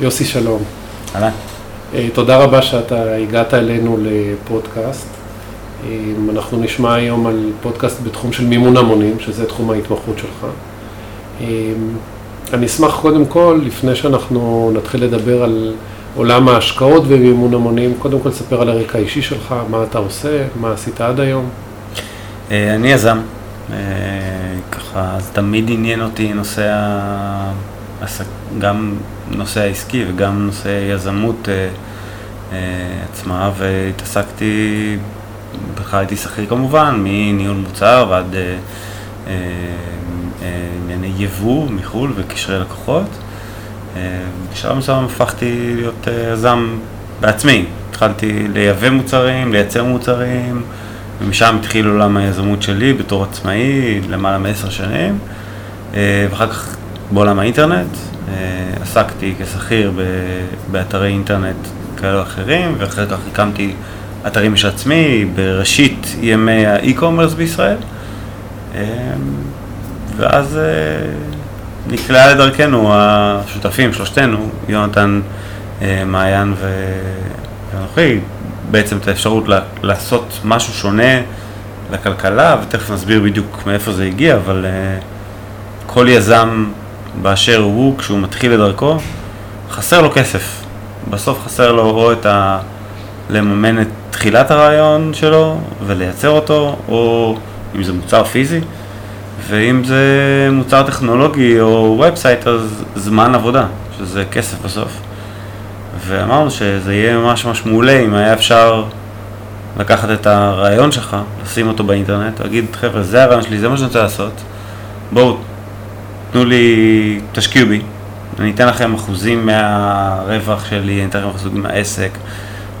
יוסי שלום. אהלן. אה, תודה רבה שאתה הגעת אלינו לפודקאסט. אה, אנחנו נשמע היום על פודקאסט בתחום של מימון המונים, שזה תחום ההתמחות שלך. אה, אני אשמח קודם כל, לפני שאנחנו נתחיל לדבר על עולם ההשקעות ומימון המונים, קודם כל לספר על הרקע האישי שלך, מה אתה עושה, מה עשית עד היום. אני יזם, ככה, אז תמיד עניין אותי נושא ה... גם נושא העסקי וגם נושא יזמות אה, אה, עצמה, והתעסקתי, בכלל הייתי שכיר כמובן, מניהול מוצר ועד אה, אה, ענייני יבוא מחו"ל וקשרי לקוחות. אה, בשלב מסוים הפכתי להיות אה, יזם בעצמי. התחלתי לייבא מוצרים, לייצר מוצרים, ומשם התחיל עולם היזמות שלי בתור עצמאי למעלה מעשר שנים, אה, ואחר כך בעולם האינטרנט. אה, עסקתי כשכיר באתרי אינטרנט כאלו אחרים, ואחר כך הקמתי אתרים של עצמי בראשית ימי האי-קומרס בישראל. אה, ואז אה, נקלעה לדרכנו השותפים, שלושתנו, יונתן, מעיין ואנוכי, בעצם את האפשרות לעשות משהו שונה לכלכלה, ותכף נסביר בדיוק מאיפה זה הגיע, אבל כל יזם באשר הוא, כשהוא מתחיל את דרכו, חסר לו כסף. בסוף חסר לו או את ה... לממן את תחילת הרעיון שלו ולייצר אותו, או אם זה מוצר פיזי, ואם זה מוצר טכנולוגי או ובסייט, אז זמן עבודה, שזה כסף בסוף. ואמרנו שזה יהיה ממש ממש מעולה אם היה אפשר לקחת את הרעיון שלך, לשים אותו באינטרנט, להגיד, חבר'ה, זה הרעיון שלי, זה מה שאני רוצה לעשות, בואו תנו לי, תשקיעו בי, אני אתן לכם אחוזים מהרווח שלי, אני אתן לכם אחוזים מהעסק,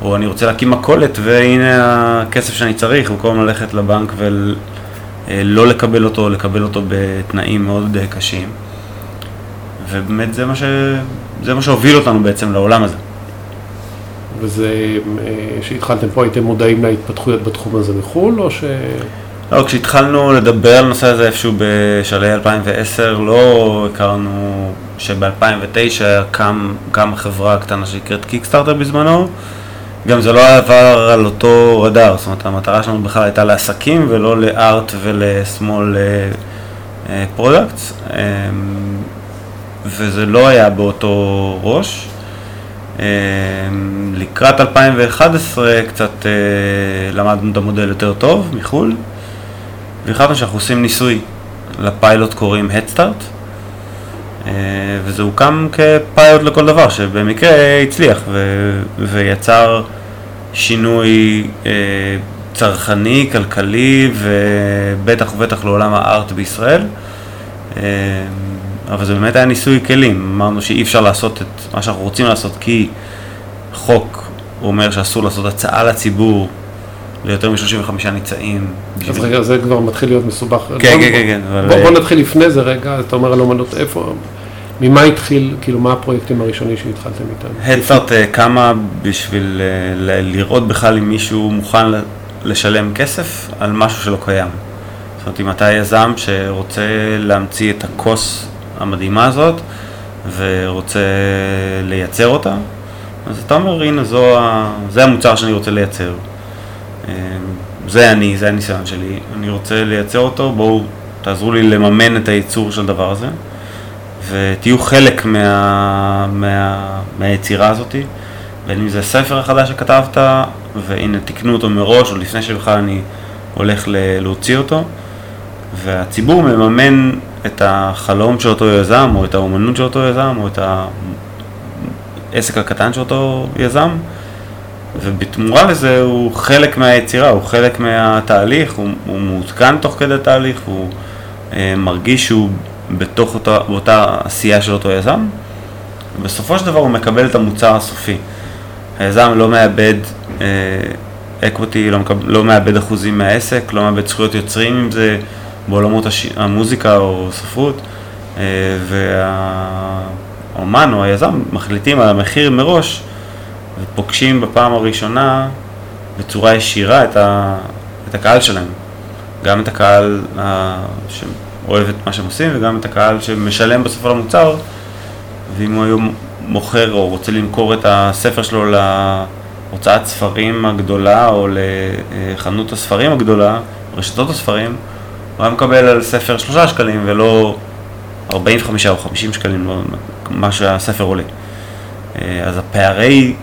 או אני רוצה להקים מכולת והנה הכסף שאני צריך, במקום ללכת לבנק ולא לקבל אותו, לקבל אותו בתנאים מאוד קשים. ובאמת זה מה, ש... זה מה שהוביל אותנו בעצם לעולם הזה. וזה, כשהתחלתם פה הייתם מודעים להתפתחויות בתחום הזה מחו"ל, או ש... לא, כשהתחלנו לדבר על הנושא הזה איפשהו בשלהי 2010, לא הכרנו שב-2009 קם, קמה חברה קטנה שנקראת קיקסטארטר בזמנו. גם זה לא עבר על אותו רדאר, זאת אומרת המטרה שלנו בכלל הייתה לעסקים ולא ל art ול small products, אה, אמ, וזה לא היה באותו ראש. Um, לקראת 2011 קצת uh, למדנו את המודל יותר טוב מחו"ל. והחלטנו שאנחנו עושים ניסוי. לפיילוט קוראים Head Start, אה, וזה הוקם כפיילוט לכל דבר, שבמקרה הצליח ו- ויצר שינוי אה, צרכני, כלכלי, ובטח ובטח לעולם הארט בישראל. אה, אבל זה באמת היה ניסוי כלים, אמרנו שאי אפשר לעשות את מה שאנחנו רוצים לעשות כי חוק אומר שאסור לעשות הצעה לציבור ליותר מ-35 ניצאים. אז רגע, זה כבר מתחיל להיות מסובך. כן, כן, כן, כן. בוא, נתחיל לפני זה רגע, אתה אומר על אומנות, איפה, ממה התחיל, כאילו, מה הפרויקטים הראשונים שהתחלתם איתם? הדסטארט קמה בשביל אה, לראות בכלל אם מישהו מוכן לשלם כסף על משהו שלא קיים. זאת אומרת, אם אתה יזם שרוצה להמציא את הכוס המדהימה הזאת ורוצה לייצר אותה, אז אתה אומר, הנה, זו, זה המוצר שאני רוצה לייצר. אמ, זה אני, זה הניסיון שלי, אני רוצה לייצר אותו, בואו תעזרו לי לממן את הייצור של הדבר הזה ותהיו חלק מה, מה, מהיצירה הזאת. בין אם זה הספר החדש שכתבת והנה תקנו אותו מראש או לפני שבכלל אני הולך להוציא אותו. והציבור מממן את החלום של אותו יזם או את האומנות של אותו יזם או את העסק הקטן של אותו יזם ובתמורה לזה הוא חלק מהיצירה, הוא חלק מהתהליך, הוא, הוא מעודכן תוך כדי תהליך, הוא אה, מרגיש שהוא בתוך אותה, באותה עשייה של אותו יזם, ובסופו של דבר הוא מקבל את המוצר הסופי. היזם לא מאבד אה, לא, לא מאבד אחוזים מהעסק, לא מאבד זכויות יוצרים אם זה בעולמות הש... המוזיקה או ספרות, אה, והאומן או היזם מחליטים על המחיר מראש ופוגשים בפעם הראשונה בצורה ישירה את, ה, את הקהל שלהם. גם את הקהל uh, שאוהב את מה שהם עושים וגם את הקהל שמשלם בסוף על המוצר ואם הוא היו מוכר או רוצה למכור את הספר שלו להוצאת ספרים הגדולה או לחנות הספרים הגדולה, רשתות הספרים, הוא היה מקבל על ספר שלושה שקלים ולא 45 או 50 שקלים, לא, מה שהספר עולה. אה, אז הפערי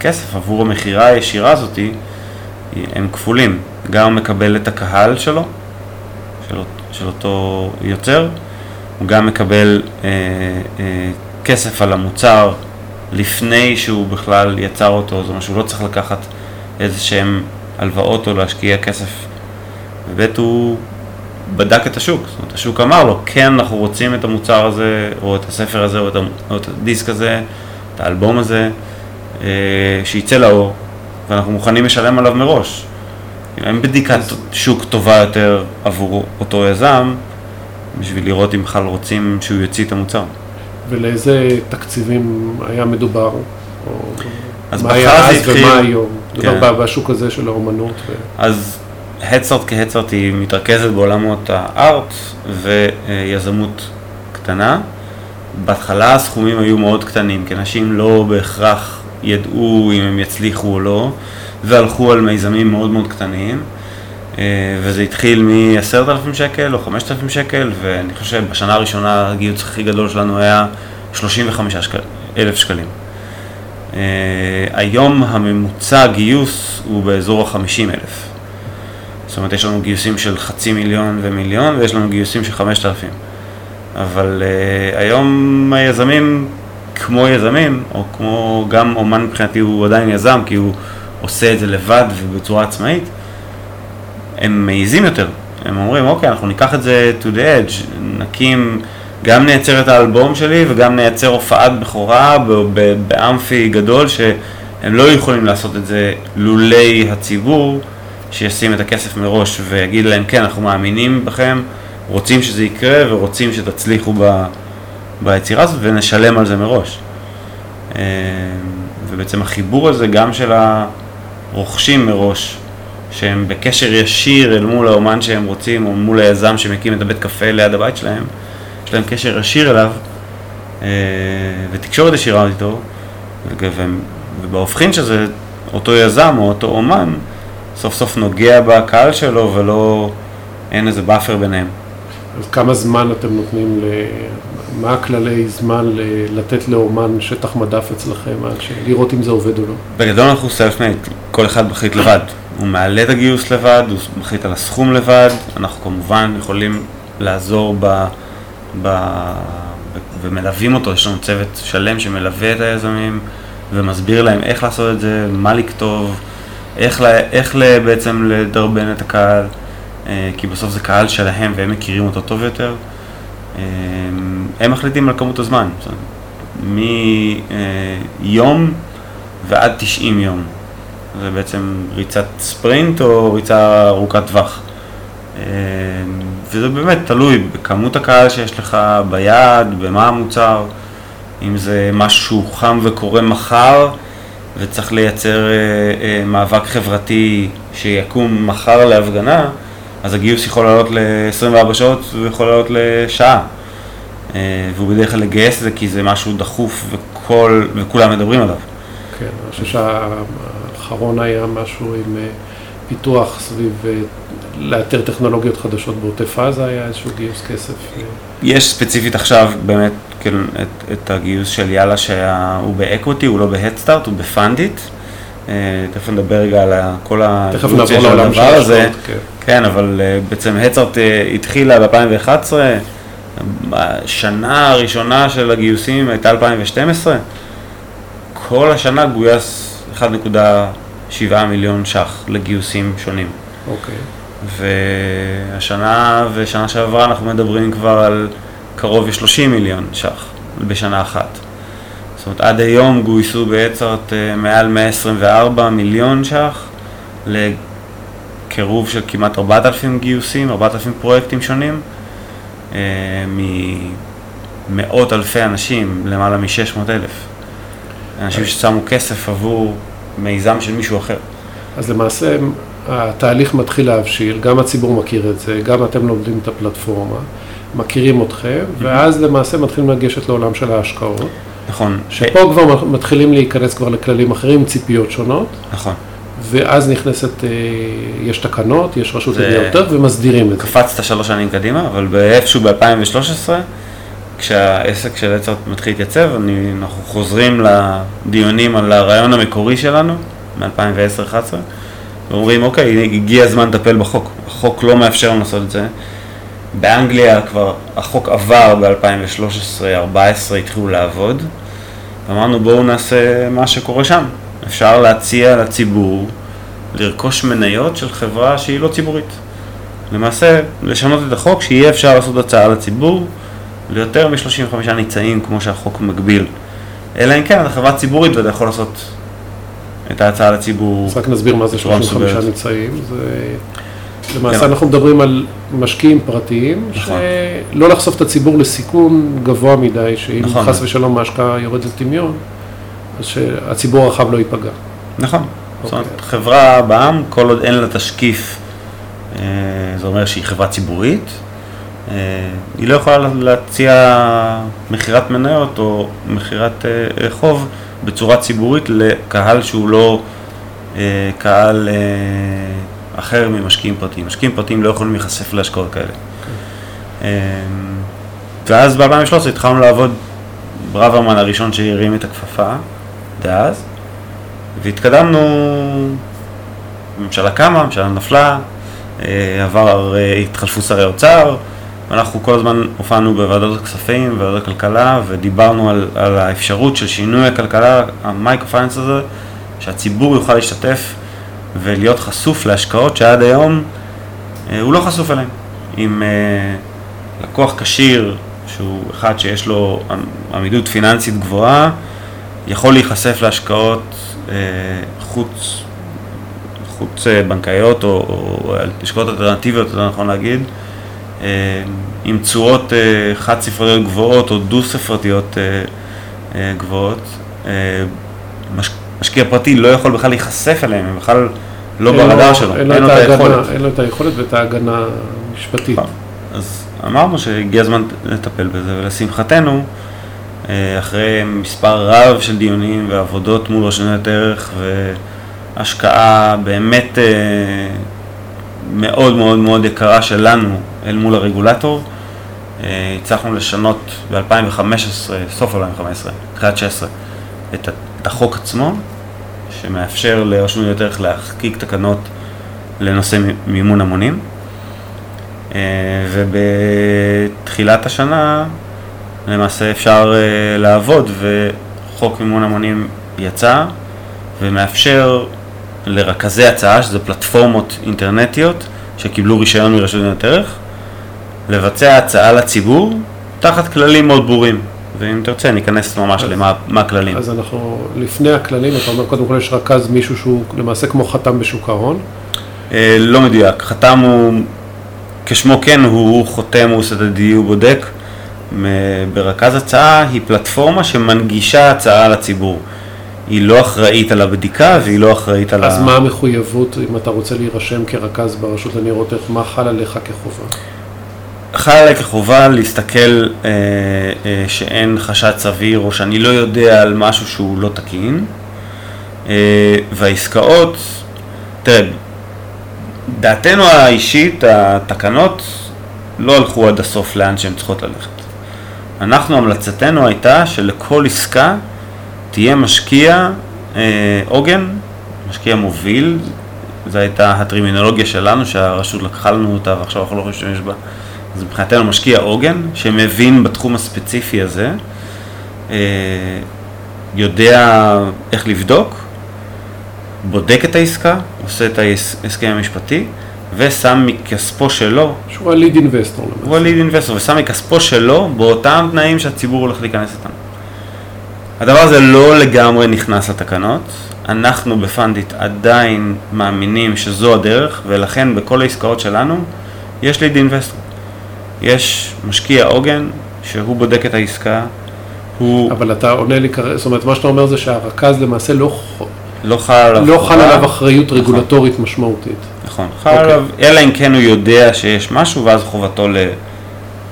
כסף עבור המכירה הישירה הזאתי הם כפולים. גם הוא מקבל את הקהל שלו, של, של אותו יוצר, הוא גם מקבל אה, אה, כסף על המוצר לפני שהוא בכלל יצר אותו, זאת אומרת שהוא לא צריך לקחת איזה שהם הלוואות או להשקיע כסף. וב' הוא בדק את השוק, זאת אומרת השוק אמר לו, כן אנחנו רוצים את המוצר הזה, או את הספר הזה, או את, הדיסק הזה, את האלבום הזה, שיצא לאור, ואנחנו מוכנים לשלם עליו מראש. אין בדיקת שוק טובה יותר עבור אותו יזם, בשביל לראות אם בכלל רוצים שהוא יוציא את המוצר. ולאיזה תקציבים היה מדובר? אז מה היה אז התחיל... ומה היום? כן. בשוק הזה של האומנות. ו... אז הדסארט כהדסארט היא מתרכזת בעולמות הארט ויזמות קטנה. בהתחלה הסכומים היו מאוד קטנים, כי אנשים לא בהכרח ידעו אם הם יצליחו או לא, והלכו על מיזמים מאוד מאוד קטנים. אה, וזה התחיל מ-10,000 שקל או 5,000 שקל, ואני חושב שבשנה הראשונה הגיוץ הכי גדול שלנו היה 35 שקל, אלף שקלים. Uh, היום הממוצע גיוס הוא באזור ה-50 אלף. זאת אומרת, יש לנו גיוסים של חצי מיליון ומיליון, ויש לנו גיוסים של 5,000. אבל uh, היום היזמים, כמו יזמים, או כמו גם אומן מבחינתי הוא עדיין יזם, כי הוא עושה את זה לבד ובצורה עצמאית, הם מעיזים יותר. הם אומרים, אוקיי, אנחנו ניקח את זה to the edge, נקים, גם נייצר את האלבום שלי וגם נייצר הופעת בכורה באמפי גדול, שהם לא יכולים לעשות את זה לולי הציבור, שישים את הכסף מראש ויגיד להם, כן, אנחנו מאמינים בכם, רוצים שזה יקרה ורוצים שתצליחו ב, ביצירה הזאת ונשלם על זה מראש. אה, ובעצם החיבור הזה גם של הרוכשים מראש, שהם בקשר ישיר אל מול האומן שהם רוצים, או מול היזם שמקים את הבית קפה ליד הבית שלהם, יש להם קשר ישיר אליו, אה, ותקשורת ישירה איתו, ובהופכין שזה אותו יזם או אותו אומן, סוף סוף נוגע בקהל שלו ולא, אין איזה buffer ביניהם. אז כמה זמן אתם נותנים. מה הכללי זמן. לתת לאומן שטח מדף אצלכם, לראות אם זה עובד או לא? בגדול אנחנו מייט, כל אחד מחליט לבד. הוא מעלה את הגיוס לבד, הוא מחליט על הסכום לבד, אנחנו כמובן יכולים לעזור ב... ב... ומלווים אותו, יש לנו צוות שלם שמלווה את היזמים ומסביר להם איך לעשות את זה, מה לכתוב, איך, לה... איך בעצם לדרבן את הקהל, אה, כי בסוף זה קהל שלהם והם מכירים אותו טוב יותר. אה, הם מחליטים על כמות הזמן, מיום ועד 90 יום. זה בעצם ריצת ספרינט או ריצה ארוכת טווח. אה, וזה באמת תלוי בכמות הקהל שיש לך, ביד, במה המוצר, אם זה משהו חם וקורה מחר וצריך לייצר אה, אה, מאבק חברתי שיקום מחר להפגנה, אז הגיוס יכול לעלות ל-24 שעות ויכול לעלות לשעה. והוא בדרך כלל לגייס את זה כי זה משהו דחוף וכל, וכולם מדברים עליו. כן, אני חושב האחרון היה משהו עם אה, פיתוח סביב אה, לאתר טכנולוגיות חדשות בעוטף עזה, היה איזשהו גיוס כסף. אה. יש ספציפית עכשיו באמת כאילו, את, את הגיוס של יאללה שהוא ב equity, הוא לא בהדסטארט, הוא בפאנדיט. תכף נדבר רגע על כל הדבר הזה. כן. כן, אבל בעצם הדסטארט התחילה ב-2011, השנה הראשונה של הגיוסים הייתה 2012. כל השנה גויס 1.7 מיליון ש"ח לגיוסים שונים. אוקיי. והשנה ושנה שעברה אנחנו מדברים כבר על קרוב ל-30 מיליון ש"ח בשנה אחת. זאת אומרת, עד היום גויסו בעצרת אה, מעל 124 מיליון ש"ח לקירוב של כמעט 4,000 גיוסים, 4,000 פרויקטים שונים, אה, ממאות אלפי אנשים, למעלה מ-600 אלף. אנשים ששמו כסף עבור מיזם של מישהו אחר. אז למעשה התהליך מתחיל להבשיל, גם הציבור מכיר את זה, גם אתם לומדים את הפלטפורמה, מכירים אתכם, ואז למעשה מתחילים לגשת לעולם של ההשקעות. נכון. שפה כבר מתחילים להיכנס כבר לכללים אחרים, ציפיות שונות, נכון. ואז נכנסת, אה, יש תקנות, יש רשות זה- לניירות ערך ומסדירים את זה. קפצת שלוש שנים קדימה, אבל באיפשהו ב-2013, כשהעסק של עצר מתחיל להתייצב, אני, אנחנו חוזרים לדיונים על הרעיון המקורי שלנו, מ-2010-2011, ואומרים, אוקיי, הגיע הזמן לטפל בחוק. החוק לא מאפשר לנו לעשות את זה. באנגליה כבר החוק עבר ב-2013-2014, התחילו לעבוד. אמרנו, בואו נעשה מה שקורה שם. אפשר להציע לציבור לרכוש מניות של חברה שהיא לא ציבורית. למעשה, לשנות את החוק, שיהיה אפשר לעשות הצעה לציבור ליותר מ-35 ניצאים, כמו שהחוק מגביל. אלא אם כן, אתה חברה ציבורית ואתה יכול לעשות את ההצעה לציבור. אז רק נסביר מה זה בצורה 35 מסודרת. ניצאים. זה... למעשה כן. אנחנו מדברים על משקיעים פרטיים, נכון. שלא לחשוף את הציבור לסיכון גבוה מדי, שאם נכון. חס ושלום ההשקעה יורדת לטמיון, אז שהציבור הרחב לא ייפגע. נכון. זאת אומרת, אוקיי. חברה בע"מ, כל עוד אין לה תשקיף, אה, זה אומר שהיא חברה ציבורית, אה, היא לא יכולה להציע מכירת מניות או מכירת אה, חוב בצורה ציבורית לקהל שהוא לא קהל אחר ממשקיעים פרטיים. משקיעים פרטיים לא יכולים להיחשף להשקעות כאלה. אה, ואז ב-2013 התחלנו לעבוד, ברוורמן הראשון שהרים את הכפפה, דאז, והתקדמנו, הממשלה קמה, הממשלה נפלה, אה, עבר, אה, התחלפו שרי אוצר, ואנחנו כל הזמן הופענו בוועדות הכספים, בוועדות הכלכלה, ודיברנו על, על האפשרות של שינוי הכלכלה, המייקרו פייננס הזה, שהציבור יוכל להשתתף ולהיות חשוף להשקעות שעד היום אה, הוא לא חשוף אליהן. עם אה, לקוח כשיר, שהוא אחד שיש לו עמידות פיננסית גבוהה, יכול להיחשף להשקעות אה, חוץ, חוץ בנקאיות או, או השקעות אלטרנטיביות, יותר נכון להגיד, עם תשואות חד ספרתיות גבוהות או דו ספרתיות גבוהות. מש, משקיע פרטי לא יכול בכלל להיחשף אליהם, הם בכלל לא ברדאר שלו, אין לו את ההגנה- אין לו את היכולת ואת ההגנה המשפטית. אז אמרנו שהגיע הזמן לטפל בזה, ולשמחתנו, אה, אחרי מספר רב של דיונים ועבודות מול רשויות ערך והשקעה באמת אה, מאוד מאוד מאוד יקרה שלנו אל מול הרגולטור, אה, הצלחנו לשנות ב-2015, סוף 2015, תחילת 16, את את החוק עצמו, שמאפשר לרשות ערך להחקיק תקנות לנושא מימון המונים. אה, ובתחילת השנה למעשה אפשר אה, לעבוד וחוק מימון המונים יצא ומאפשר לרכזי הצעה, שזה פלטפורמות אינטרנטיות שקיבלו רישיון מרשות ניירות ערך, לבצע הצעה לציבור תחת כללים מאוד ברורים. ואם תרצה ניכנס ממש אז- למה מה הכללים. אז אנחנו, לפני הכללים, אתה אומר, קודם כל יש רכז מישהו שהוא למעשה כמו חתם בשוק ההון. אה, לא מדויק, חתם הוא, כשמו כן, הוא, הוא חותם, הוא עושה את ה-DU בודק. ברכז הצעה היא פלטפורמה שמנגישה הצעה לציבור. היא לא אחראית על הבדיקה והיא לא אחראית על אז ה... מה המחויבות, אם אתה רוצה להירשם כרכז ברשות לניירות ערך, מה חל עליך כחובה? חל עליי כחובה להסתכל אה, אה, שאין חשד סביר או שאני לא יודע על משהו שהוא לא תקין. אה, והעסקאות, תראה, דעתנו האישית, התקנות לא הלכו עד הסוף לאן שהן צריכות ללכת. אנחנו, המלצתנו הייתה שלכל עסקה תהיה משקיע אה, עוגן, משקיע מוביל, זו הייתה הטרמינולוגיה שלנו, שהרשות לקחה לנו אותה ועכשיו אנחנו לא יכולים להשתמש בה. אז מבחינתנו משקיע עוגן, שמבין בתחום הספציפי הזה, אה, יודע איך לבדוק, בודק את העסקה, עושה את ההסכם המשפטי, ושם מכספו שלו, שהוא ה-lead investor הוא. הליד אינבסטור, ושם מכספו שלו באותם תנאים שהציבור הולך להיכנס איתם. הדבר הזה לא לגמרי נכנס לתקנות, אנחנו בפנדיט עדיין מאמינים שזו הדרך, ולכן בכל העסקאות שלנו יש ליד אינבסטור. יש משקיע עוגן, שהוא בודק את העסקה, הוא אבל אתה עונה לי כרגע, זאת אומרת, מה שאתה אומר זה שהרכז למעשה לא לא חל עליו לא. חל עליו אחריות רגולטורית משמעותית. נכון, חל אוקיי. עליו, אלא אם כן הוא יודע שיש משהו, ואז חובתו ל...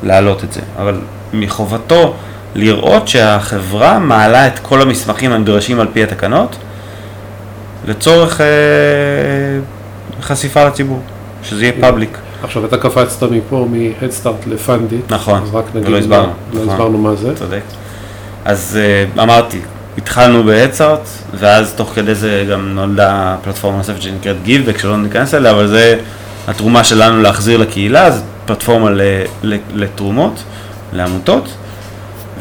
להעלות את זה, אבל מחובתו לראות שהחברה מעלה את כל המסמכים הנדרשים על פי התקנות לצורך אה, חשיפה לציבור, שזה יהיה פאבליק. עכשיו אתה קפצת מפה מ-Headstart ל-Fundit, נכון, אז רק נגיד, ולא הסברנו, לא נכון. הסברנו מה זה. צודק. אז אה, אמרתי, התחלנו ב-Headstart, ואז תוך כדי זה גם נולדה פלטפורמה נוספת שנקראת Giveback, שלא ניכנס אליה, אבל זה התרומה שלנו להחזיר לקהילה, זו פלטפורמה לתרומות, לעמותות,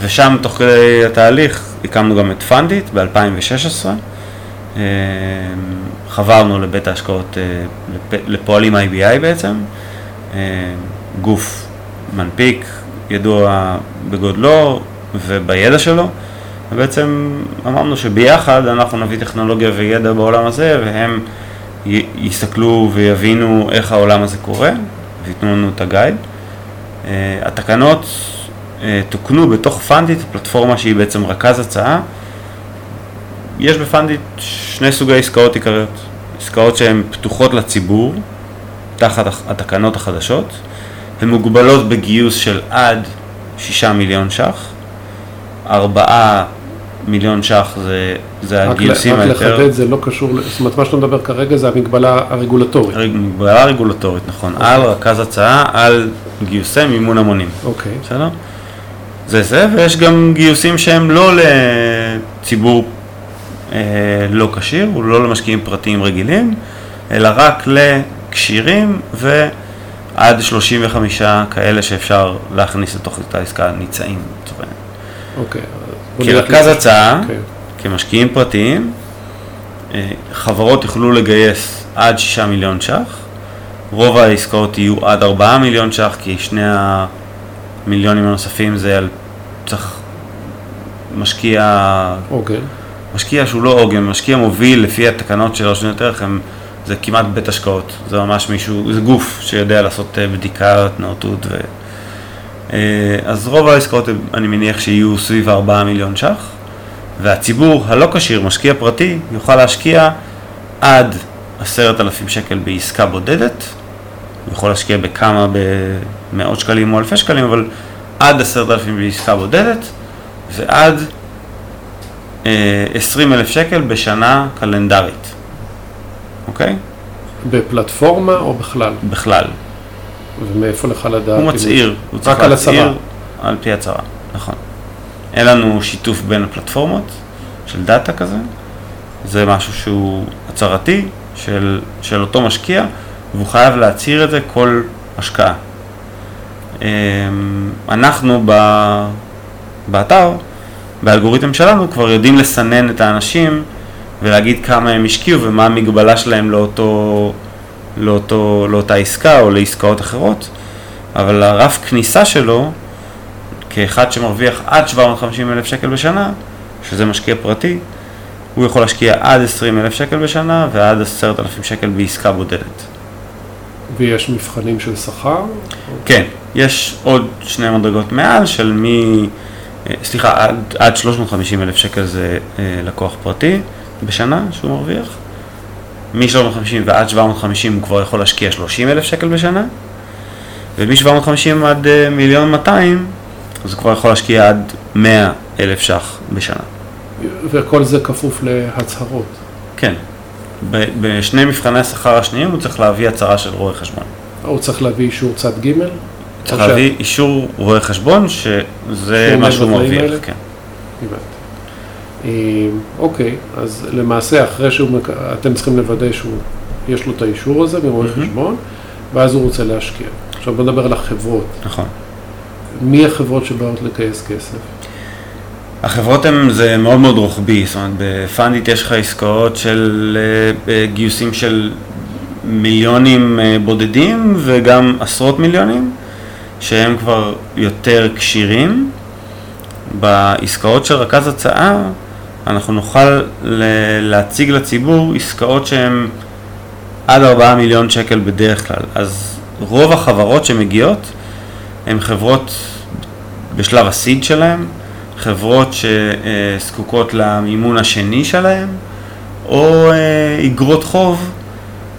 ושם תוך כדי התהליך הקמנו גם את פנדיט ב-2016. אה, חברנו לבית ההשקעות, אה, לפ- לפועלים IBI בעצם, גוף מנפיק, ידוע בגודלו ובידע שלו, ובעצם אמרנו שביחד אנחנו נביא טכנולוגיה וידע בעולם הזה, והם י- יסתכלו ויבינו איך העולם הזה קורה, וייתנו לנו את הגייד. אה, התקנות אה, תוקנו בתוך פנדיט, פלטפורמה שהיא בעצם רכז הצעה. יש בפנדיט שני סוגי עסקאות עיקריות, עסקאות שהן פתוחות לציבור, תחת התקנות החדשות, הן מוגבלות בגיוס של עד שישה מיליון ש"ח, ארבעה מיליון ש"ח זה, זה רק, הגיוסים רק היותר... לחדד, זה לא קשור, ל- זאת אומרת, מה שאתה מדבר כרגע זה המגבלה הרגולטורית. רג- מגבלה רגולטורית, נכון, על רכז הצעה, על גיוסי מימון המונים. אוקיי. בסדר? זה זה, ויש גם גיוסים שהם לא לציבור אה, לא כשיר, או לא למשקיעים פרטיים רגילים, אלא רק לכשירים ועד 35 כאלה שאפשר להכניס לתוך אותה עסקה ניצאים, לצורך העניין. אוקיי. נלך כרכז הצעה, כן. כמשקיעים פרטיים, אה, חברות יוכלו לגייס עד 6 מיליון ש"ח, רוב העסקאות יהיו עד 4 מיליון ש"ח, כי שני המיליונים הנוספים זה על צריך משקיע, אוקיי. משקיע שהוא לא עוגן, משקיע מוביל לפי התקנות של רשויות ערך, הם, זה כמעט בית השקעות, זה ממש מישהו, זה גוף שיודע לעשות אה, בדיקת נאותות ו... אה, אז רוב העסקאות אני מניח שיהיו סביב 4 מיליון ש"ח, והציבור הלא כשיר, משקיע פרטי, יוכל להשקיע עד עשרת אלפים שקל בעסקה בודדת, הוא יכול להשקיע בכמה, במאות שקלים או אלפי שקלים, אבל עד עשרת אלפים בעסקה בודדת, ועד עשרים אלף שקל בשנה קלנדרית, אוקיי? בפלטפורמה או בכלל? בכלל. ומאיפה לך לדעת? הוא מצהיר, הוא צריך רק על להצהיר הצהרה. על פי הצהרה, נכון. אין לנו שיתוף בין הפלטפורמות של דאטה כזה, זה משהו שהוא הצהרתי של, של אותו משקיע, והוא חייב להצהיר את זה כל השקעה. אמ, אנחנו ב, באתר, באלגוריתם שלנו, כבר יודעים לסנן את האנשים ולהגיד כמה הם השקיעו ומה המגבלה שלהם לאותו, לאותו, לאותה עסקה או לעסקאות אחרות, אבל הרף כניסה שלו, כאחד שמרוויח עד 750 אלף שקל בשנה, שזה משקיע פרטי, הוא יכול להשקיע עד 20 אלף שקל בשנה ועד 10,000 שקל בעסקה בודדת. ויש מבחנים של שכר? כן, יש עוד שני מדרגות מעל של מי, אה, סליחה, עד, עד 350 אלף שקל זה אה, לקוח פרטי בשנה שהוא מרוויח. מ-350 ועד 750 הוא כבר יכול להשקיע 30 אלף שקל בשנה. ומ-750 עד אה, מיליון 200, אז הוא כבר יכול להשקיע עד 100 אלף ש"ח בשנה. וכל זה כפוף להצהרות. כן. בשני מבחני השכר השניים הוא צריך להביא הצהרה של רואה חשבון. הוא צריך להביא אישור צד ג'? צריך להביא אישור רואה חשבון שזה מה שהוא מרוויח? כן. הבנתי. אה, אוקיי, אז למעשה אחרי שהוא, אתם צריכים לוודא שיש לו את האישור הזה מרואה מהמם. חשבון, ואז הוא רוצה להשקיע. עכשיו בוא נדבר על החברות. נכון. מי החברות שבאות לגייס כסף? החברות הן, זה מאוד מאוד רוחבי, זאת אומרת, בפאנדיט יש לך עסקאות של אה, אה, גיוסים של מיליונים בודדים וגם עשרות מיליונים, שהם כבר יותר כשירים. בעסקאות של רכז הצעה, אנחנו נוכל להציג לציבור עסקאות שהן עד 4 מיליון שקל בדרך כלל. אז רוב החברות שמגיעות הן חברות בשלב הסיד שלהן, חברות שזקוקות למימון השני שלהן, או אה, איגרות חוב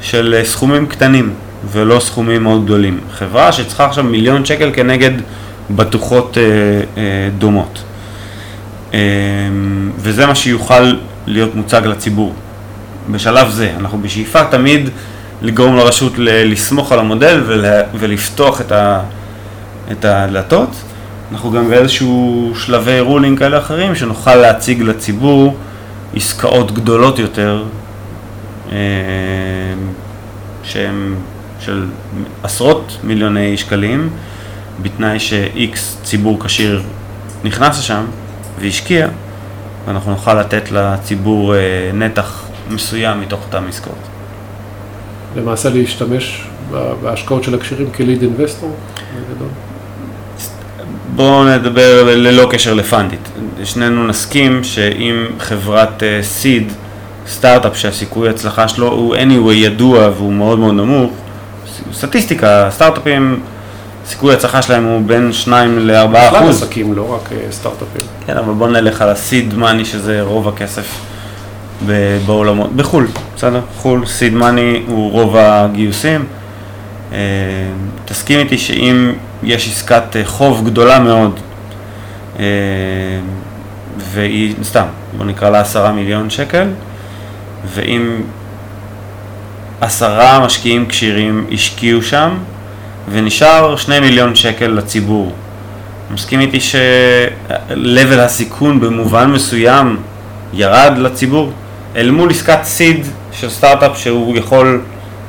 של סכומים קטנים ולא סכומים מאוד גדולים. חברה שצריכה עכשיו מיליון שקל כנגד בטוחות אה, אה, דומות. אה, וזה מה שיוכל להיות מוצג לציבור. בשלב זה, אנחנו בשאיפה תמיד לגרום לרשות לסמוך על המודל ול- ולפתוח את, ה- את הדלתות. אנחנו גם באיזשהו שלבי רולינג כאלה אחרים, שנוכל להציג לציבור עסקאות גדולות יותר, אה, שהן של עשרות מיליוני שקלים, בתנאי ש-X ציבור כשיר נכנס לשם והשקיע, ואנחנו נוכל לתת לציבור אה, נתח מסוים מתוך אותן עסקאות. למעשה להשתמש בהשקעות של הקשירים כליד אינבסטור. בואו נדבר ללא קשר לפנדית. שנינו נסכים שאם חברת סיד, סטארט-אפ שהסיכוי ההצלחה שלו הוא anyway ידוע והוא מאוד מאוד נמוך, סטטיסטיקה, סטארט-אפים, סיכוי ההצלחה שלהם הוא בין 2 ל-4 בכלל אחוז. עסקים, לא רק אה, סטארט-אפים. כן, אבל בואו נלך על הסיד מאני שזה רוב הכסף בעולמות, בחו"ל, בסדר? חו"ל, סיד מאני הוא רוב הגיוסים. אה, תסכים איתי שאם יש עסקת אה, חוב גדולה מאוד, והיא, סתם, בוא נקרא לה עשרה מיליון שקל, ואם עשרה משקיעים כשירים השקיעו שם, ונשאר שני מיליון שקל לציבור. מסכים איתי ש-level הסיכון במובן מסוים ירד לציבור? אל מול עסקת סיד של סטארט-אפ שהוא יכול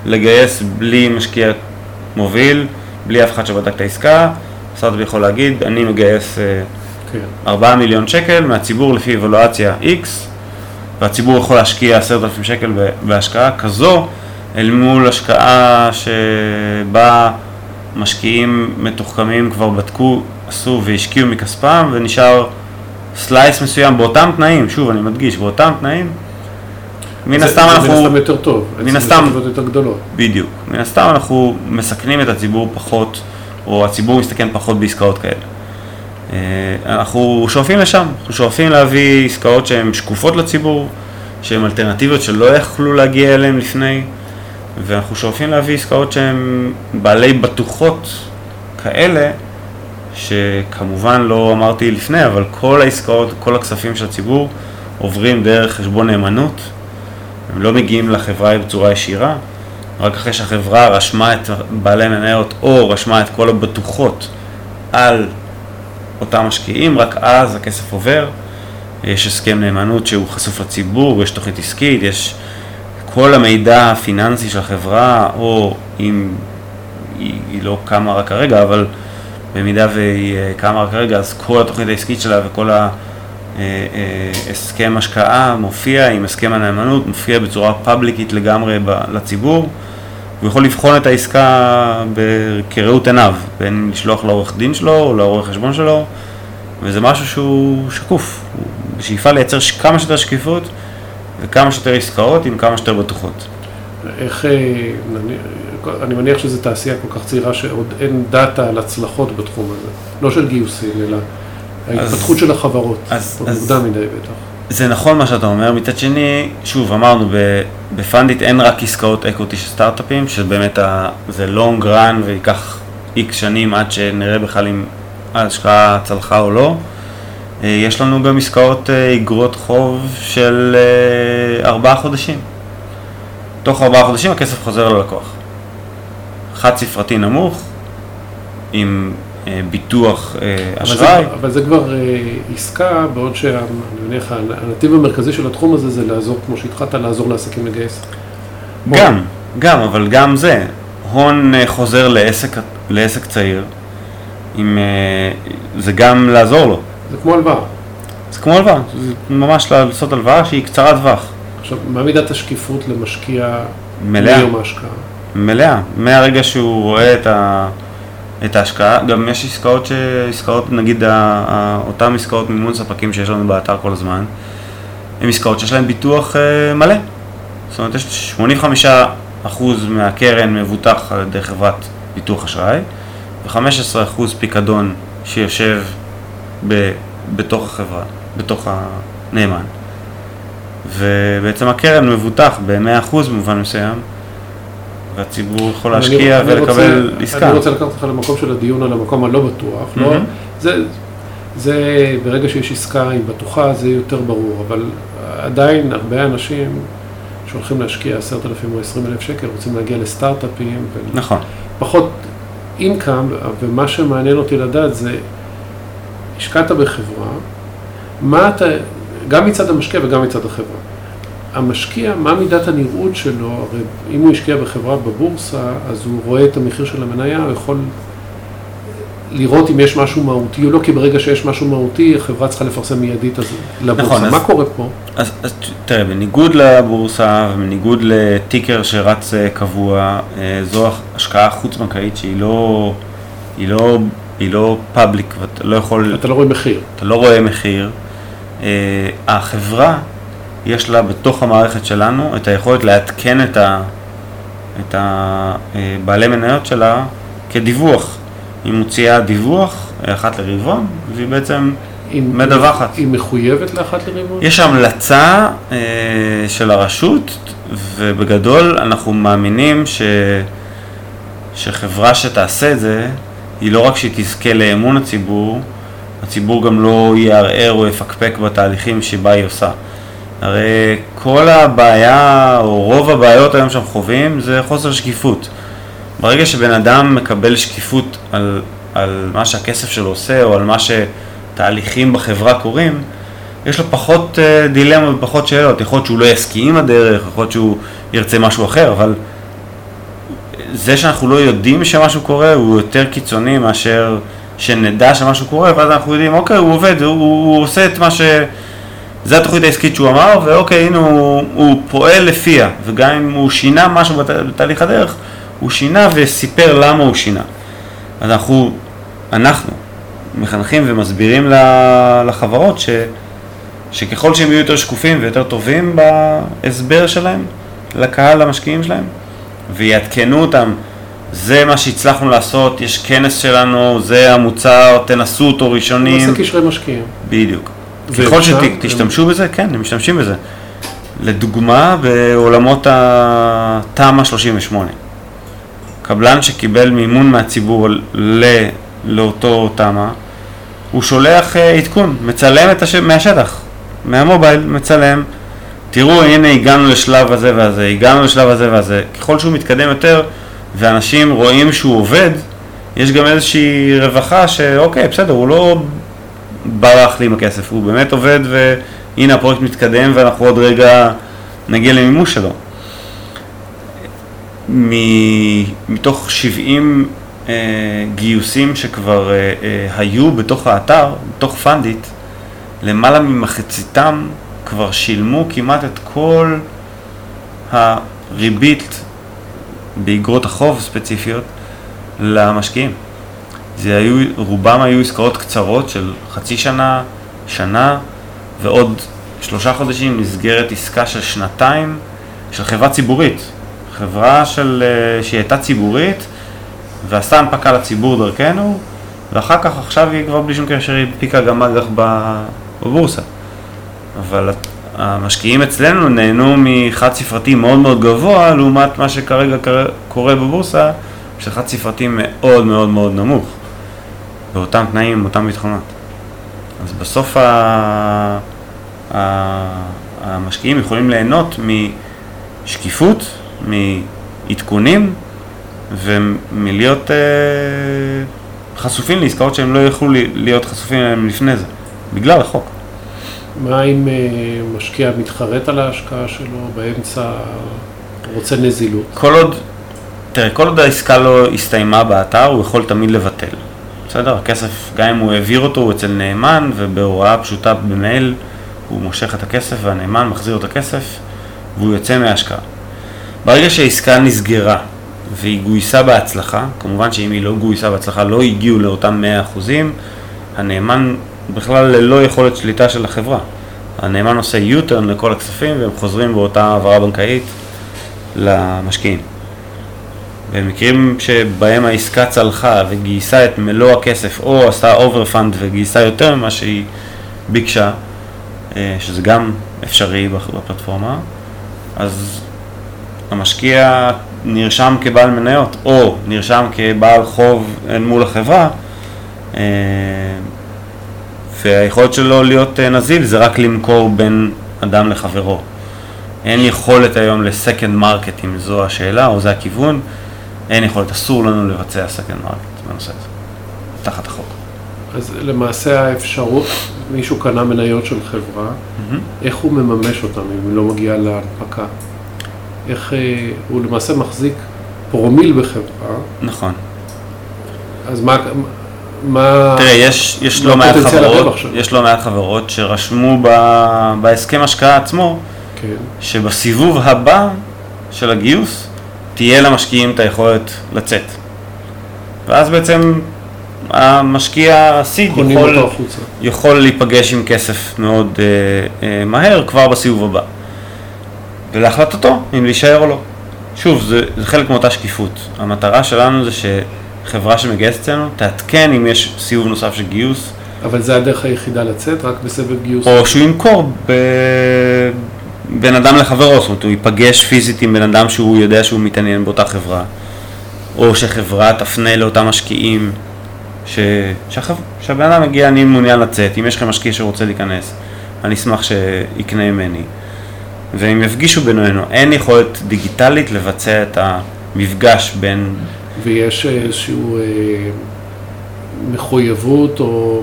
לגייס בלי משקיע מוביל, בלי אף אחד שבדק את העסקה, סטארט-אפ יכול להגיד, אני מגייס אה, כן. 4 מיליון שקל מהציבור לפי אבלואציה X, והציבור יכול להשקיע 10,000 שקל בהשקעה כזו, אל מול השקעה שבה משקיעים מתוחכמים כבר בדקו, עשו והשקיעו מכספם, ונשאר סלייס מסוים באותם תנאים, שוב אני מדגיש, באותם תנאים, מן זה- הסתם זה מן אנחנו... הסתם יותר טוב. מן הסתם- יותר גדולות. בדיוק. מן הסתם אנחנו מסכנים את הציבור פחות, או הציבור מסתכן פחות בעסקאות כאלה. אה, אנחנו שואפים לשם, אנחנו שואפים להביא עסקאות שהן שקופות לציבור, שהן אלטרנטיביות שלא יכלו להגיע אליהן לפני, ואנחנו שואפים להביא עסקאות שהן בעלי בטוחות כאלה, שכמובן לא אמרתי לפני, אבל כל העסקאות, כל הכספים של הציבור עוברים דרך חשבון נאמנות, הם לא מגיעים לחברה בצורה ישירה, רק אחרי שהחברה רשמה את בעלי מניות או רשמה את כל הבטוחות על אותם משקיעים, רק אז הכסף עובר. יש הסכם נאמנות שהוא חשוף לציבור, יש תוכנית עסקית, יש כל המידע הפיננסי של החברה, או אם היא, היא לא קמה רק כרגע, אבל במידה והיא אה, קמה רק כרגע, אז כל התוכנית העסקית שלה וכל ההסכם השקעה מופיע עם הסכם הנאמנות, מופיע בצורה פאבליקית לגמרי לציבור. הוא יכול לבחון את העסקה כראות עיניו, בין לשלוח לעורך דין שלו או לעורך חשבון שלו, וזה משהו שהוא שקוף. בשאיפה לייצר כמה שיותר שקיפות וכמה שיותר עסקאות עם כמה שיותר בטוחות. איך, אה, אני מניח שזו תעשייה כל כך צעירה שעוד אין דאטה על הצלחות בתחום הזה. לא של גיוסים, אלא ההתפתחות של החברות. אז- עוד אז- מוקדם מדי בטח. זה נכון מה שאתה אומר, מצד שני, שוב, אמרנו, ב- בפנדיט אין רק עסקאות אקוטי של סטארט-אפים, שבאמת ה- זה לונג רן וייקח איקס שנים עד שנראה בכלל אם ההשקעה צלחה או לא. אה, יש לנו גם עסקאות אה, אגרות חוב של אה, ארבעה חודשים. תוך ארבעה חודשים הכסף חוזר ללקוח. חד ספרתי נמוך, עם ביטוח אשראי. אבל זה כבר עסקה, בעוד שאני מניח, הנתיב המרכזי של התחום הזה זה לעזור, כמו שהתחלת, לעזור לעסקים לגייס. גם, גם, אבל גם זה, הון חוזר לעסק, לעסק צעיר, עם, זה גם לעזור לו. זה כמו הלוואה. זה כמו הלוואה, זה ממש לעשות הלוואה שהיא קצרת טווח, עכשיו, מה מידת השקיפות למשקיע מלאה, מיום ההשקעה? מלאה. מהרגע שהוא רואה את, ה, את ההשקעה, גם יש עסקאות, ש, עסקאות נגיד, ה, ה, אותן עסקאות מימון ספקים שיש לנו באתר כל הזמן, הן עסקאות שיש להן ביטוח אה, מלא. זאת אומרת, יש 85% מהקרן מבוטח על ידי חברת ביטוח אשראי, ו-15% פיקדון שיושב ב, בתוך החברה, בתוך הנאמן. ובעצם הקרן מבוטח ב-100% במובן מסוים, והציבור יכול אני- להשקיע אני ולקבל רוצה- עסקה. אני רוצה לקחת אותך למקום של הדיון על המקום הלא בטוח. לא, מהמם. זה, זה, ברגע שיש עסקה היא בטוחה, זה יותר ברור, אבל עדיין הרבה אנשים שהולכים להשקיע 10,000 או 20,000 שקל, רוצים להגיע לסטארט-אפים, נכון. פחות אינקאם, ומה שמעניין אותי לדעת זה, השקעת בחברה, מה אתה, גם מצד המשקיע וגם מצד החברה. המשקיע, מה מידת הנראות שלו, הרי אם הוא השקיע בחברה בבורסה, אז הוא רואה את המחיר של המניה, הוא יכול לראות אם יש משהו מהותי או לא, כי ברגע שיש משהו מהותי, החברה צריכה לפרסם מיידית אז לבורסה. נכון, מה אז- קורה פה? אז, אז תראה, בניגוד לבורסה ובניגוד לטיקר שרץ אה, קבוע, אה, זו השקעה חוץ-בנקאית שהיא לא, לא, היא לא פאבליק, ואתה לא יכול, אתה לא רואה מחיר. אתה לא רואה מחיר. אה, החברה, יש לה בתוך המערכת שלנו את היכולת לעדכן את, ה, את הבעלי מניות שלה כדיווח. היא מוציאה דיווח אה, אחת לרבעון, והיא בעצם היא- מדווחת. היא מחויבת לאחת לרבעון? יש המלצה אה, של הרשות, ובגדול אנחנו מאמינים ש, שחברה שתעשה את זה, היא לא רק שהיא תזכה לאמון הציבור, הציבור גם לא יערער או יפקפק בתהליכים שבה היא עושה. הרי כל הבעיה, או רוב הבעיות היום שאנחנו חווים, זה חוסר שקיפות. ברגע שבן אדם מקבל שקיפות על, על מה שהכסף שלו עושה, או על מה שתהליכים בחברה קורים, יש לו פחות uh, דילמות ופחות שאלות. יכול להיות שהוא לא יסכים עם הדרך, יכול להיות שהוא ירצה משהו אחר, אבל זה שאנחנו לא יודעים שמשהו קורה הוא יותר קיצוני מאשר שנדע שמשהו קורה, ואז אנחנו יודעים, אוקיי, הוא עובד, הוא, הוא עושה את מה ש... זה התוכנית העסקית שהוא אמר, ואוקיי, הנה הוא, הוא פועל לפיה, וגם אם הוא שינה משהו בת, בתהליך הדרך, הוא שינה וסיפר למה הוא שינה. אז אנחנו, אנחנו מחנכים ומסבירים לחברות ש, שככל שהם יהיו יותר שקופים ויותר טובים בהסבר שלהם לקהל המשקיעים שלהם, ויעדכנו אותם, זה מה שהצלחנו לעשות, יש כנס שלנו, זה המוצר, תנסו אותו ראשונים. נעשה קשרי משקיעים. בדיוק. ככל שתשתמשו בזה, כן, הם משתמשים בזה. לדוגמה, בעולמות התמ"א 38. קבלן שקיבל מימון מהציבור ל- לאותו תמ"א, הוא שולח אה, עדכון, מצלם את הש... מהשטח, מהמובייל, מצלם. תראו, הנה הגענו לשלב הזה והזה, הגענו לשלב הזה והזה. ככל שהוא מתקדם יותר, ואנשים רואים שהוא עובד, יש גם איזושהי רווחה שאוקיי, בסדר, הוא לא ברח לי עם הכסף, הוא באמת עובד והנה הפרויקט מתקדם ואנחנו עוד רגע נגיע למימוש שלו. מתוך 70 אה, גיוסים שכבר אה, אה, היו בתוך האתר, בתוך פנדיט, למעלה ממחציתם כבר שילמו כמעט את כל הריבית באגרות החוב ספציפיות למשקיעים. זה היו, רובם היו עסקאות קצרות של חצי שנה, שנה ועוד שלושה חודשים מסגרת עסקה של שנתיים של חברה ציבורית. חברה של, אה, שהיא הייתה ציבורית ועשתה הנפקה לציבור דרכנו ואחר כך עכשיו היא כבר בלי שום קשר היא הנפיקה גם אג"ח בבורסה. אבל המשקיעים אצלנו נהנו מחד ספרתי מאוד מאוד גבוה לעומת מה שכרגע קורה בבורסה של חד ספרתי מאוד מאוד מאוד נמוך. באותם תנאים, באותם ביטחונות. אז בסוף ה... ה... המשקיעים יכולים ליהנות משקיפות, מעדכונים ומלהיות אה, חשופים לעסקאות שהם לא יכלו להיות חשופים אליהם לפני זה, בגלל החוק. מה אם אה, משקיע מתחרט על ההשקעה שלו, באמצע רוצה נזילות? כל עוד, תראה, כל עוד העסקה לא הסתיימה באתר, הוא יכול תמיד לבטל. בסדר? הכסף, גם אם הוא העביר אותו, הוא אצל נאמן, ובהוראה פשוטה במייל, הוא מושך את הכסף והנאמן מחזיר את הכסף, והוא יוצא מההשקעה. ברגע שהעסקה נסגרה והיא גויסה בהצלחה, כמובן שאם היא לא גויסה בהצלחה, לא הגיעו לאותם 100%, הנאמן בכלל ללא יכולת שליטה של החברה. הנאמן עושה U-turn לכל הכספים והם חוזרים באותה העברה בנקאית למשקיעים. במקרים שבהם העסקה צלחה וגייסה את מלוא הכסף או עשתה overfund וגייסה יותר ממה שהיא ביקשה, אה, שזה גם אפשרי בפלטפורמה, אז המשקיע נרשם כבעל מניות או נרשם כבעל חוב אל מול החברה, אה, והיכולת שלו להיות אה, נזיל זה רק למכור בין אדם לחברו. אין יכולת היום ל second market אם זו השאלה או זה הכיוון, אין יכולת, אסור לנו לבצע second market בנושא הזה, תחת החוק. אז למעשה האפשרות, מישהו קנה מניות של חברה, Mm-hmm. איך הוא מממש אותן אם היא לא מגיעה להנפקה? איך אה, הוא למעשה מחזיק פרומיל בחברה, נכון. אז מה, מה, תראה, יש, יש לא מעט חברות? יש לא מעט חברות שרשמו ב- בהסכם השקעה עצמו, כן, שבסיבוב הבא של הגיוס תהיה למשקיעים את היכולת לצאת. ואז בעצם המשקיע הסיד יכול. יכול להיפגש עם כסף מאוד אה, אה, מהר כבר בסיבוב הבא. ולהחלטתו אם להישאר או לא. שוב, זה, זה חלק מאותה שקיפות. המטרה שלנו זה שחברה שמגייסת אצלנו תעדכן אם יש סיבוב נוסף של גיוס, אבל זה הדרך היחידה לצאת, רק בסבב גיוס. או שהוא ימכור ב... בין אדם לחברו, זאת אומרת הוא ייפגש פיזית עם בן אדם שהוא יודע שהוא מתעניין באותה חברה, או שחברה תפנה לאותם משקיעים, ש... שהחב... שהבן אדם מגיע, אני מעוניין לצאת, אם יש לכם משקיע שרוצה להיכנס, אני אשמח שיקנה ממני. והם יפגישו בינינו, אין יכולת דיגיטלית לבצע את המפגש בין, ויש איזושהי אה, מחויבות או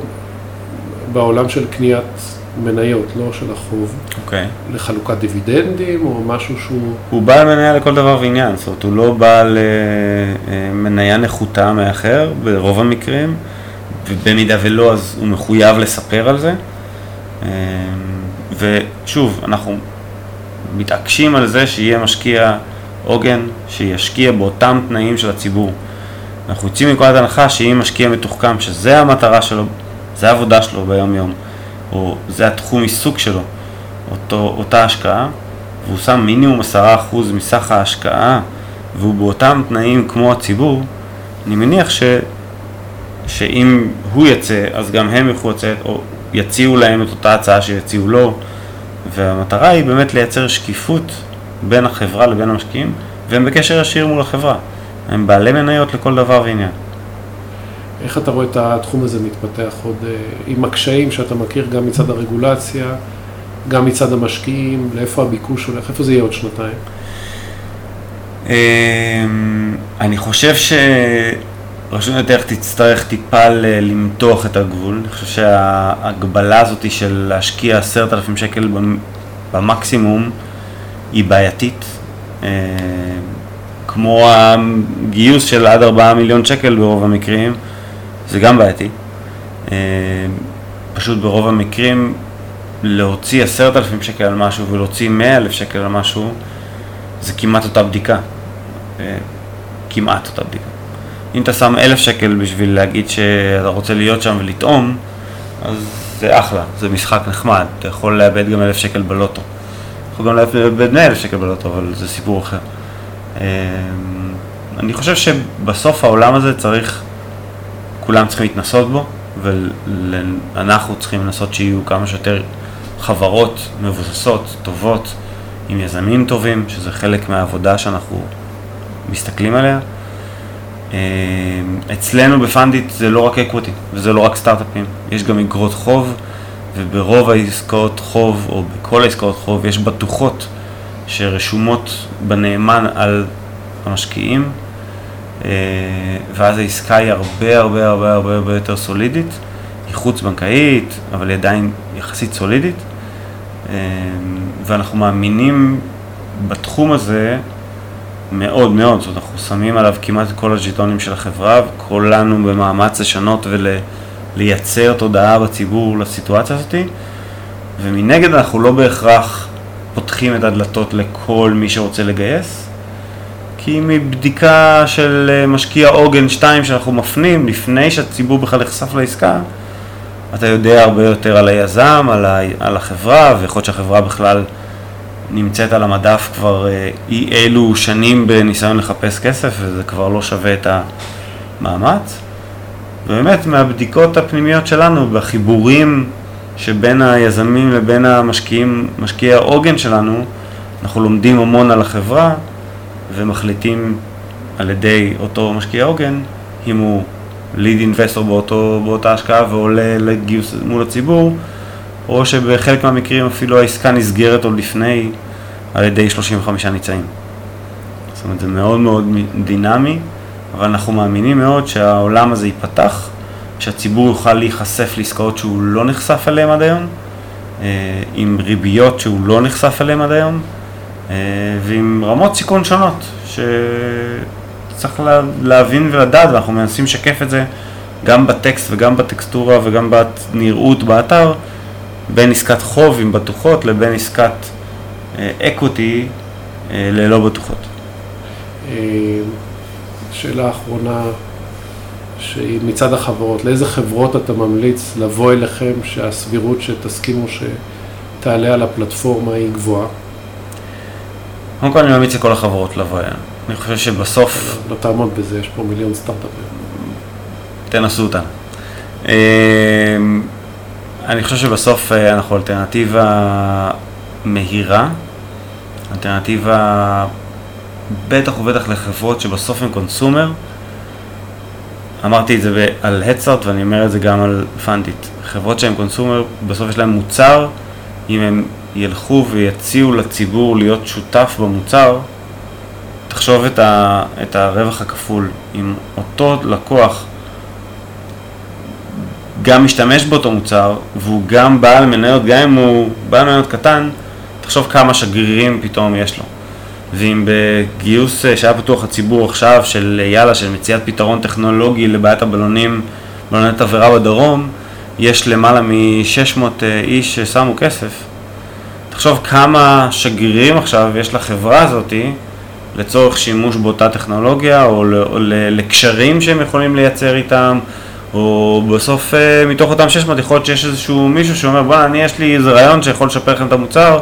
בעולם של קניית מניות, לא של החוב, אוקיי, לחלוקת דיבידנדים או משהו שהוא... הוא בעל מניה לכל דבר ועניין, זאת אומרת הוא לא בעל אה, אה, מניה נחותה מאחר ברוב המקרים, ובמידה ולא אז הוא מחויב לספר על זה. אה, ושוב, אנחנו מתעקשים על זה שיהיה משקיע עוגן, שישקיע באותם תנאים של הציבור. אנחנו יוצאים מנקודת הנחה שאם משקיע מתוחכם, שזה המטרה שלו, זה העבודה שלו ביום יום, או זה התחום עיסוק שלו, אותו, אותה השקעה, והוא שם מינימום 10% מסך ההשקעה, והוא באותם תנאים כמו הציבור, אני מניח ש, שאם הוא יצא, אז גם הם יוכלו לצאת, או יציעו להם את אותה הצעה שיציעו לו, והמטרה היא באמת לייצר שקיפות בין החברה לבין המשקיעים, והם בקשר ישיר מול החברה. הם בעלי מניות לכל דבר ועניין. איך אתה רואה את התחום הזה מתפתח עוד אה, עם הקשיים שאתה מכיר גם מצד הרגולציה, גם מצד המשקיעים, לאיפה הביקוש הולך, איפה זה יהיה עוד שנתיים? אמ, אני חושב שרשות ניירות תצטרך טיפה למתוח את הגבול. אני חושב שההגבלה הזאת של להשקיע עשרת אלפים שקל במ- במקסימום היא בעייתית. אמ, כמו הגיוס של עד ארבעה מיליון שקל ברוב המקרים, זה גם בעייתי. אמ, פשוט ברוב המקרים להוציא עשרת אלפים שקל על משהו ולהוציא מאה אלף שקל על משהו, זה כמעט אותה בדיקה. אה, כמעט אותה בדיקה. אם אתה שם אלף שקל בשביל להגיד שאתה רוצה להיות שם ולטעום, אז זה אחלה, זה משחק נחמד, אתה יכול לאבד גם אלף שקל בלוטו. יכול גם לאבד מאה אלף שקל בלוטו, אבל זה סיפור אחר. אה, אני חושב שבסוף העולם הזה צריך, כולם צריכים להתנסות בו, ואנחנו צריכים לנסות שיהיו כמה שיותר חברות מבוססות, טובות, עם יזמים טובים, שזה חלק מהעבודה שאנחנו מסתכלים עליה. אה, אצלנו בפנדיט זה לא רק equity וזה לא רק סטארט-אפים, יש גם אגרות חוב, וברוב העסקאות חוב, או בכל העסקאות חוב, יש בטוחות שרשומות בנאמן על המשקיעים, אה, ואז העסקה היא הרבה הרבה הרבה הרבה הרבה יותר סולידית, היא חוץ בנקאית, אבל היא עדיין יחסית סולידית, אה, ואנחנו מאמינים בתחום הזה מאוד מאוד, זאת אומרת, אנחנו שמים עליו כמעט את כל הז'יטונים של החברה, וכולנו במאמץ לשנות ולייצר תודעה בציבור לסיטואציה הזאת, ומנגד אנחנו לא בהכרח פותחים את הדלתות לכל מי שרוצה לגייס, כי מבדיקה של אה, משקיע עוגן 2 שאנחנו מפנים, לפני שהציבור בכלל נחשף לעסקה, אתה יודע הרבה יותר על היזם, על, ה, על החברה, ויכול להיות שהחברה בכלל נמצאת על המדף כבר אה, אי אילו שנים בניסיון לחפש כסף, וזה כבר לא שווה את המאמץ. ובאמת, מהבדיקות הפנימיות שלנו, בחיבורים שבין היזמים לבין המשקיעים, משקיעי העוגן שלנו, אנחנו לומדים המון על החברה, ומחליטים על ידי אותו משקיע עוגן, אם הוא ליד אינבסטור באותו, באותה השקעה ועולה לגיוס מול הציבור, או שבחלק מהמקרים אפילו העסקה נסגרת עוד לפני על ידי 35 ניצאים. זאת אומרת, זה מאוד מאוד דינמי, אבל אנחנו מאמינים מאוד שהעולם הזה ייפתח, שהציבור יוכל להיחשף לעסקאות שהוא לא נחשף אליהן עד היום, אה, עם ריביות שהוא לא נחשף אליהן עד היום, אה, ועם רמות סיכון שונות, שצריך להבין ולדעת, ואנחנו מנסים לשקף את זה גם בטקסט וגם בטקסטורה וגם בנראות באתר, בין עסקת חוב עם בטוחות לבין עסקת אקוטי ללא בטוחות. שאלה אחרונה, שהיא מצד החברות, לאיזה חברות אתה ממליץ לבוא אליכם שהסבירות שתסכימו שתעלה על הפלטפורמה היא גבוהה? קודם כל אני ממליץ לכל החברות לבוא אלינו. אני חושב שבסוף... לא, תעמוד בזה, יש פה מיליון סטארט-אפים. תנסו אותנו. אמ, אני חושב שבסוף אה, אנחנו אלטרנטיבה מהירה, אלטרנטיבה בטח ובטח לחברות שבסוף הם consumer. אמרתי את זה על הדסטארט ואני אומר את זה גם על פאנדיט. חברות שהן consumer, בסוף יש להן מוצר, אם הם ילכו ויציעו לציבור להיות שותף במוצר, תחשוב את, ה, את הרווח הכפול. אם אותו לקוח גם משתמש באותו מוצר, והוא גם בעל מניות, גם אם הוא בעל מניות קטן, תחשוב כמה שגרירים פתאום יש לו. ואם בגיוס אה, שהיה פתוח לציבור עכשיו של יאללה, של מציאת פתרון טכנולוגי לבעיית הבלונים, בלוני תבערה בדרום, יש למעלה מ-600 אה, איש ששמו כסף. תחשוב כמה שגרירים עכשיו יש לחברה הזאתי לצורך שימוש באותה טכנולוגיה, או לקשרים שהם יכולים לייצר איתם, או בסוף אה, מתוך אותם 600 יכול להיות שיש איזשהו מישהו שאומר בוא'נה, אני יש לי איזה רעיון שיכול לשפר לכם את המוצר,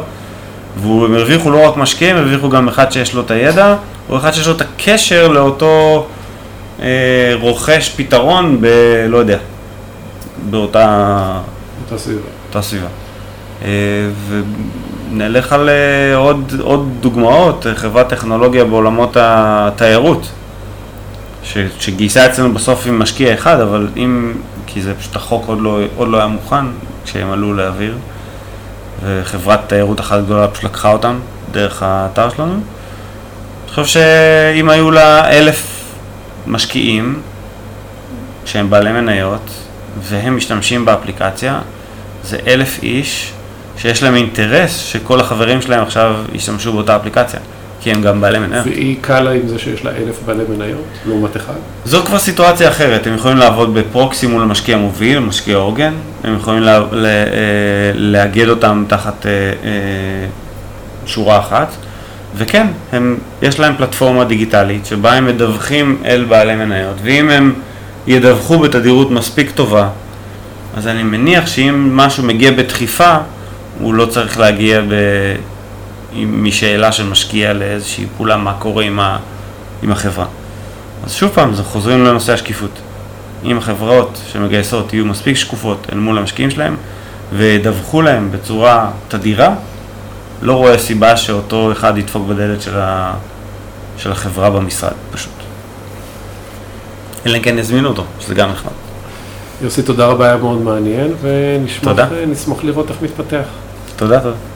והם הרוויחו לא רק משקיעים, הם הרוויחו גם אחד שיש לו את הידע, או אחד שיש לו את הקשר לאותו אה, רוכש פתרון ב... לא יודע, באותה... אותה סביבה. אותה סביבה. אה, ונלך על אה, עוד, עוד דוגמאות, חברת טכנולוגיה בעולמות התיירות, ש, שגייסה אצלנו בסוף עם משקיע אחד, אבל אם, כי זה פשוט החוק עוד לא, עוד לא היה מוכן כשהם עלו לאוויר. וחברת תיירות אחת גדולה פשוט לקחה אותם דרך האתר שלנו. אני חושב שאם היו לה אלף משקיעים שהם בעלי מניות והם משתמשים באפליקציה, זה אלף איש שיש להם אינטרס שכל החברים שלהם עכשיו ישתמשו באותה אפליקציה. כי הם גם בעלי מניות. והיא קלה עם זה שיש לה אלף בעלי מניות, לעומת אחד? זו כבר סיטואציה אחרת, הם יכולים לעבוד בפרוקסי מול המשקיע מוביל, משקיע עוגן, הם יכולים לה, לה, אה, לאגד אותם תחת אה, אה, שורה אחת, וכן, הם, יש להם פלטפורמה דיגיטלית שבה הם מדווחים אל בעלי מניות, ואם הם ידווחו בתדירות מספיק טובה, אז אני מניח שאם משהו מגיע בדחיפה, הוא לא צריך להגיע ב... משאלה של משקיע לאיזושהי פעולה, מה קורה עם, ה, עם החברה. אז שוב פעם, זה חוזרים לנושא השקיפות. אם החברות שמגייסות יהיו מספיק שקופות אל מול המשקיעים שלהם וידווחו להם בצורה תדירה, לא רואה סיבה שאותו אחד ידפוק בדלת של, ה, של החברה במשרד, פשוט. אלא אם כן יזמינו אותו, שזה גם נחמד. יוסי, תודה רבה, היה מאוד מעניין, ונשמח לראות איך מתפתח. תודה, תודה.